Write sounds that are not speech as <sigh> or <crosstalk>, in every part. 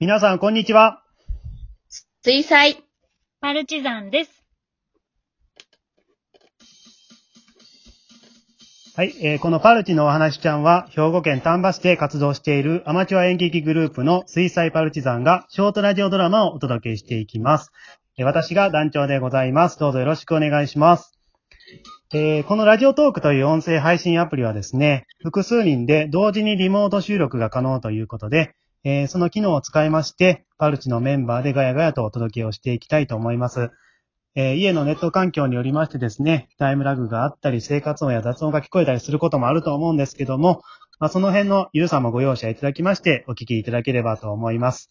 皆さん、こんにちは。水彩。パルチザンです。はい、えーこのパルチのお話ちゃんは、兵庫県丹波市で活動しているアマチュア演劇グループの水彩パルチザンが、ショートラジオドラマをお届けしていきます。えー私が団長でございます。どうぞよろしくお願いします。えーこのラジオトークという音声配信アプリはですね、複数人で同時にリモート収録が可能ということで、えーその機能を使いまして、パルチのメンバーでガヤガヤとお届けをしていきたいと思います。えー家のネット環境によりましてですね、タイムラグがあったり、生活音や雑音が聞こえたりすることもあると思うんですけども、まあ、その辺のゆるさもご容赦いただきまして、お聞きいただければと思います。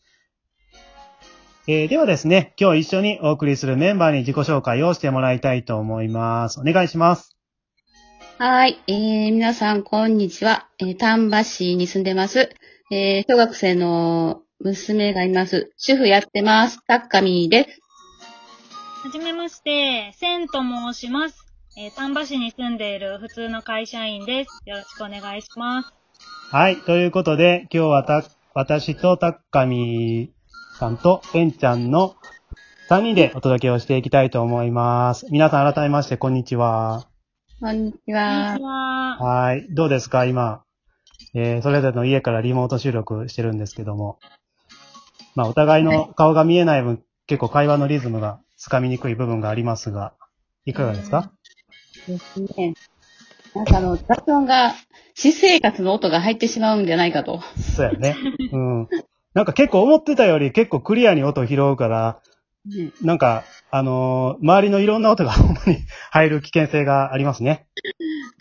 えーではですね、今日一緒にお送りするメンバーに自己紹介をしてもらいたいと思います。お願いします。はい。えー、皆さん、こんにちは。えー、丹波市に住んでます。えー、小学生の娘がいます。主婦やってます。たっかみです。はじめまして、センと申します。えー丹波市に住んでいる普通の会社員です。よろしくお願いします。はい。ということで、今日はた、私とたっかみさんとえんちゃんの3人でお届けをしていきたいと思います。皆さん改めまして、こんにちは。こんにち。は。はい。どうですか今、えー、それぞれの家からリモート収録してるんですけども。まあ、お互いの顔が見えない分、結構会話のリズムがつかみにくい部分がありますが、いかがですか？ですね。なんかあの、雑音が、私生活の音が入ってしまうんじゃないかと。そうやね。うん。なんか結構思ってたより結構クリアに音を拾うから、ねなんか、あのー周りのいろんな音がほんまに <laughs> 入る危険性がありますね。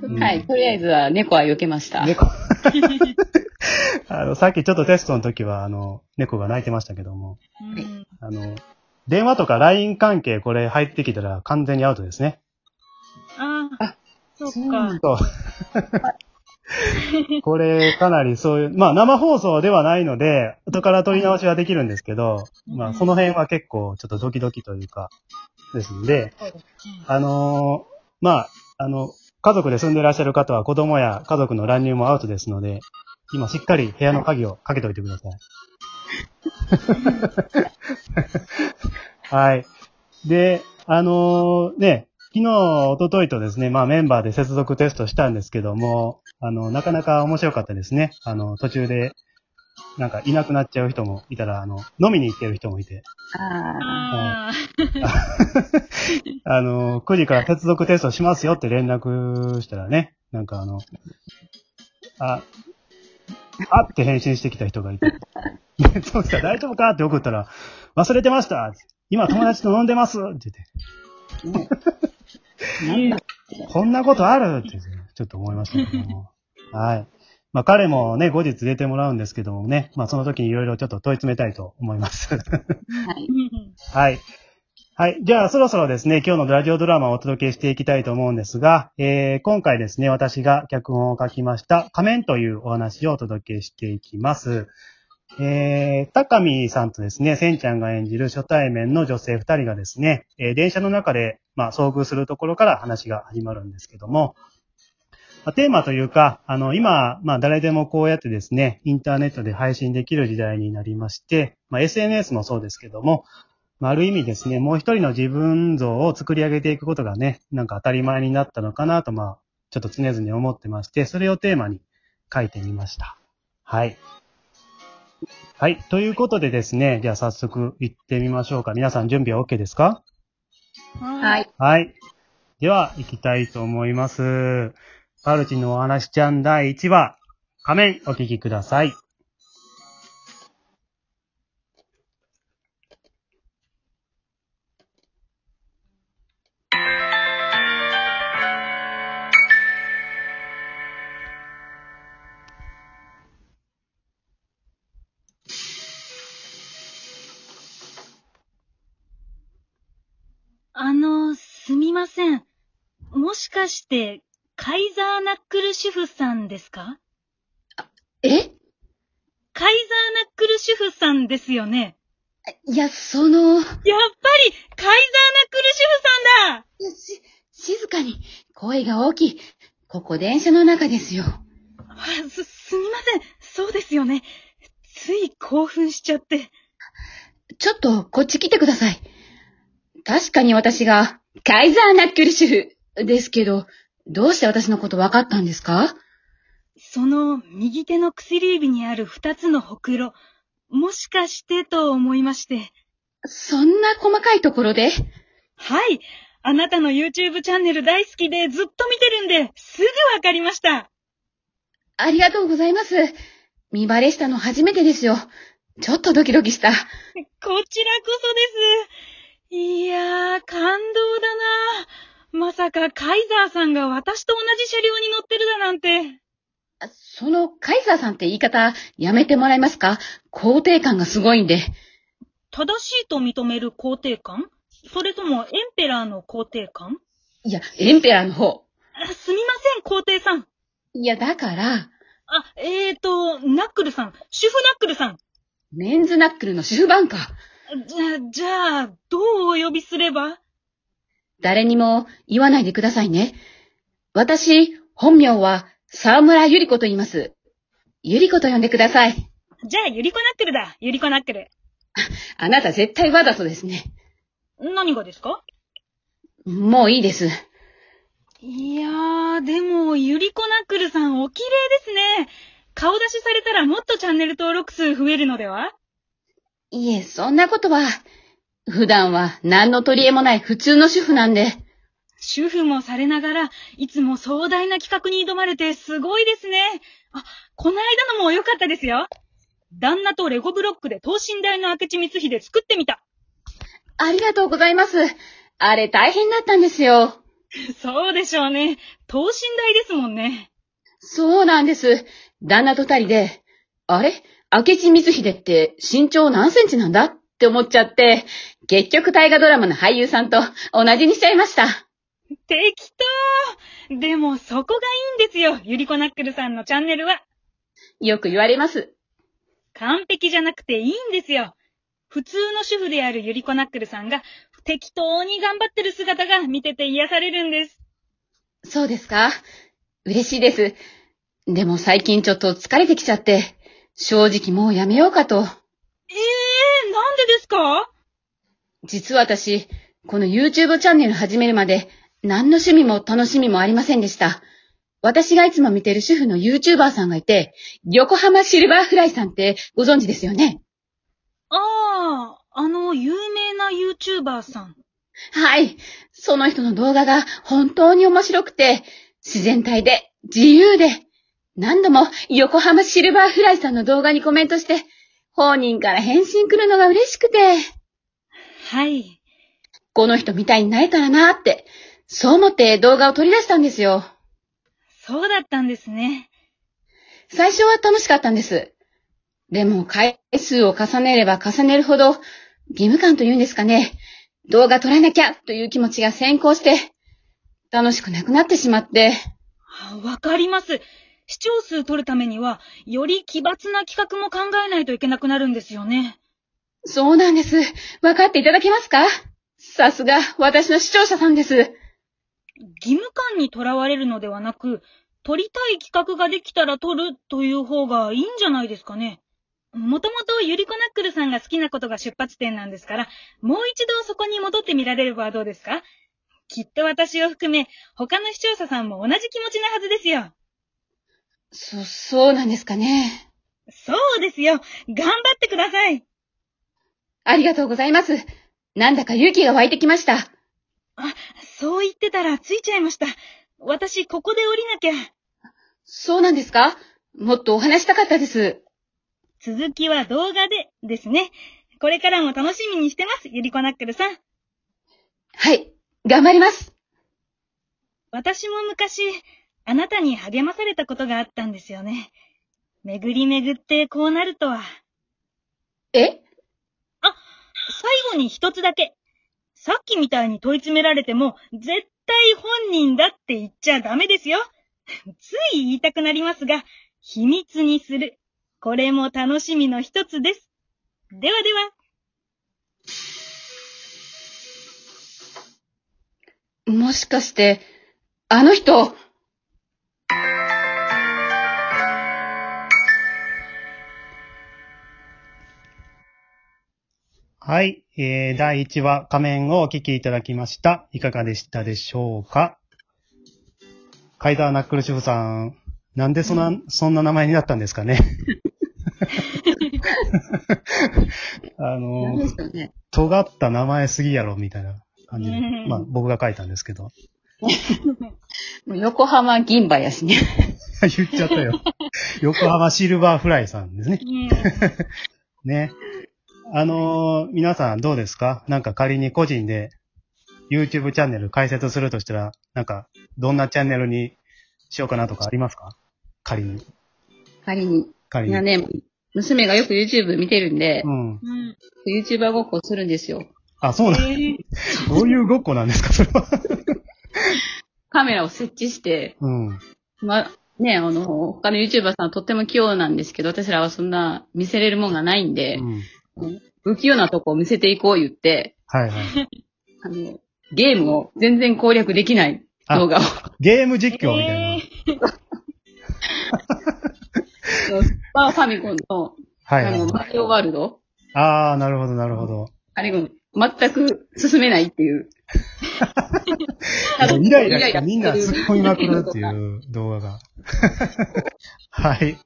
うんはい。とりあえずは猫は避けました。猫。<laughs> あの、さっきちょっとテストの時は、あの、猫が鳴いてましたけども、うんあの、電話とか LINE 関係これ入ってきたら完全にアウトですね。ああそっか。そう。<laughs> <laughs> これかなりそういう、まあ生放送ではないので、後から取り直しはできるんですけど、まあその辺は結構ちょっとドキドキというか、ですんで、あのーまあ、あの、家族で住んでいらっしゃる方は子供や家族の乱入もアウトですので、今しっかり部屋の鍵をかけておいてください。<laughs> はい。で、あのーね、昨日、一昨日とですね、まあメンバーで接続テストしたんですけども、あの、なかなか面白かったですね。あの、途中で、なんかいなくなっちゃう人もいたら、あの、飲みに行ってる人もいて、あああの、9時から接続テストしますよって連絡したらね、なんかあの、あ、あって返信してきた人がいて、で <laughs> そうしたら大丈夫かって送ったら、忘れてました。今友達と飲んでます。って言って。こんなことある？ってちょっと思いましたけども。はい。まあ彼もね、後日出てもらうんですけどもね、まあその時にいろいろちょっと問い詰めたいと思います。はい。ーはい。はい。じゃあ、そろそろですね、今日のラジオドラマをお届けしていきたいと思うんですが、えー、今回ですね、私が脚本を書きました、仮面というお話をお届けしていきます。えー、高見さんとですね、せんちゃんが演じる初対面の女性二人がですね、えー電車の中で、まあ、遭遇するところから話が始まるんですけども、まあ、テーマというか、あの、今、まあ、誰でもこうやってですね、インターネットで配信できる時代になりまして、まあ、SNS もそうですけども、まあ、ある意味ですね、もう一人の自分像を作り上げていくことがね、なんか当たり前になったのかなと、まあ、ちょっと常々思ってまして、それをテーマに書いてみました。はい。はい。ということでですね、じゃあ早速行ってみましょうか。皆さん準備は OK ですか？ははい。い。はい。では、行きたいと思います。パルチのお話ちゃん第1話、仮面お聞きください。ません。もしかして、カイザーナックル主婦さんですか？え？カイザーナックル主婦さんですよね。いや、その、やっぱり、カイザーナックル主婦さんだし、静かに、声が大きい。ここ電車の中ですよ。あす、すみません。そうですよね。つい興奮しちゃって。ちょっとこっち来てください。確かに私が、カイザーナックル主婦ですけど、どうして私のこと分かったんですか？その右手の薬指にある二つのほくろ、もしかしてと思いまして。そんな細かいところで？はい。あなたの YouTube チャンネル大好きでずっと見てるんで、すぐわかりました。ありがとうございます。見バレしたの初めてですよ。ちょっとドキドキした。こちらこそです。いやー、感動だなまさかカイザーさんが私と同じ車両に乗ってるだなんて。そのカイザーさんって言い方やめてもらえますか？肯定感がすごいんで。正しいと認める肯定感？それともエンペラーの肯定感？いや、エンペラーの方。あすみません、皇帝さん。いや、だから、あ、えーと、ナックルさん、主婦ナックルさん。メンズナックルの主婦版か。じゃ、じゃあ、どうお呼びすれば？誰にも言わないでくださいね。私、本名は沢村ゆり子と言います。ゆり子と呼んでください。じゃあ、ゆりこナックルだ。ゆりこナックル。あなた絶対わざとですね。何がですか？もういいです。いやー、でも、ゆりこナックルさんお綺麗ですね。顔出しされたらもっとチャンネル登録数増えるのでは？いえ、そんなことは。普段は何の取り柄もない普通の主婦なんで。主婦もされながら、いつも壮大な企画に挑まれてすごいですね。あ、この間のも良かったですよ。旦那とレゴブロックで等身大の明智光秀作ってみた。ありがとうございます。あれ大変だったんですよ。<laughs> そうでしょうね。等身大ですもんね。そうなんです。旦那と二人で、あれ？明智光秀って身長何センチなんだって思っちゃって、結局大河ドラマの俳優さんと同じにしちゃいました。適当でもそこがいいんですよ。ゆりこナックルさんのチャンネルは。よく言われます。完璧じゃなくていいんですよ。普通の主婦であるゆりこナックルさんが適当に頑張ってる姿が見てて癒されるんです。そうですか嬉しいです。でも最近ちょっと疲れてきちゃって、正直もうやめようかと。ええー、なんでですか？実は私、この YouTube チャンネル始めるまで、何の趣味も楽しみもありませんでした。私がいつも見てる主婦の YouTuber さんがいて、横浜シルバーフライさんってご存知ですよね？ああ、あの有名な YouTuber さん。はい。その人の動画が本当に面白くて、自然体で自由で、何度も横浜シルバーフライさんの動画にコメントして、本人から返信来るのが嬉しくて、はい。この人みたいになれたらなーって、そう思って動画を撮り出したんですよ。そうだったんですね。最初は楽しかったんです。でも回数を重ねれば重ねるほど、義務感というんですかね、動画撮らなきゃという気持ちが先行して、楽しくなくなってしまって、あわかります。視聴数取るためには、より奇抜な企画も考えないといけなくなるんですよね。そうなんです。わかっていただけますか？さすが、私の視聴者さんです。義務感にとらわれるのではなく、撮りたい企画ができたら撮るという方がいいんじゃないですかね。もともとゆりこナックルさんが好きなことが出発点なんですから、もう一度そこに戻ってみられればどうですか？きっと私を含め、他の視聴者さんも同じ気持ちなはずですよ。そ、そうなんですかね。そうですよ。頑張ってください。ありがとうございます。なんだか勇気が湧いてきました。あ、そう言ってたらついちゃいました。私、ここで降りなきゃ。そうなんですか？もっとお話したかったです。続きは動画で、ですね。これからも楽しみにしてます、ゆりこナックルさん。はい、頑張ります。私も昔、あなたに励まされたことがあったんですよね。巡り巡ってこうなるとは。え？最後に一つだけ。さっきみたいに問い詰められても、絶対本人だって言っちゃダメですよ。つい言いたくなりますが、秘密にする。これも楽しみの一つです。ではでは。もしかして、あの人、はい。えー、第1話仮面をお聞きいただきました。いかがでしたでしょうか？カイザーナックル主婦さん、なんでそんな、そんな名前になったんですかね？<laughs> あのね。尖った名前すぎやろ、みたいな感じでうん。まあ、僕が書いたんですけど。<laughs> 横浜銀馬やしね。<laughs> 言っちゃったよ。横浜シルバーフライさんですね。うん。ね。あのー皆さんどうですか？なんか仮に個人で YouTube チャンネル開設するとしたら、なんかどんなチャンネルにしようかなとかありますか？仮に。仮に。仮に。いやね、娘がよく YouTube 見てるんでう、ん。うん。YouTuber ごっこするんですよ。あ、そうなん、えーどういうごっこなんですか？それは。<laughs> カメラを設置して、うん。ま、ね、あの、他の YouTuber さんはとっても器用なんですけど、私らはそんな見せれるもんがないんでう、ん。不器用なとこを見せていこう言って、はいはい。あの、ゲームを全然攻略できない動画を、ゲーム実況みたいな。えスーパーファミコンの、はいはいあの、。マリオワールドああ、なるほどなるほど。あれが全く進めないっていう。イライラしてみんな突っ込みまくるっていう動画が。<laughs> はい。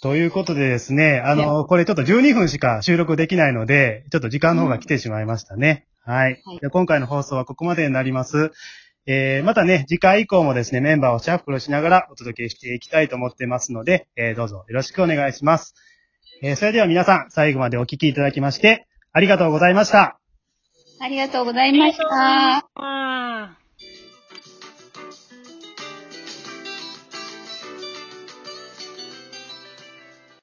あ、ということでですね、あの、これちょっと12分しか収録できないので、ちょっと時間の方が来てしまいましたね。はい。はいで今回の放送はここまでになります。えー、またね、次回以降もですね、メンバーをシャッフルしながらお届けしていきたいと思ってますので、えー、どうぞよろしくお願いします。えー、それでは皆さん、最後までお聞きいただきまして、ありがとうございました。ありがとうございました。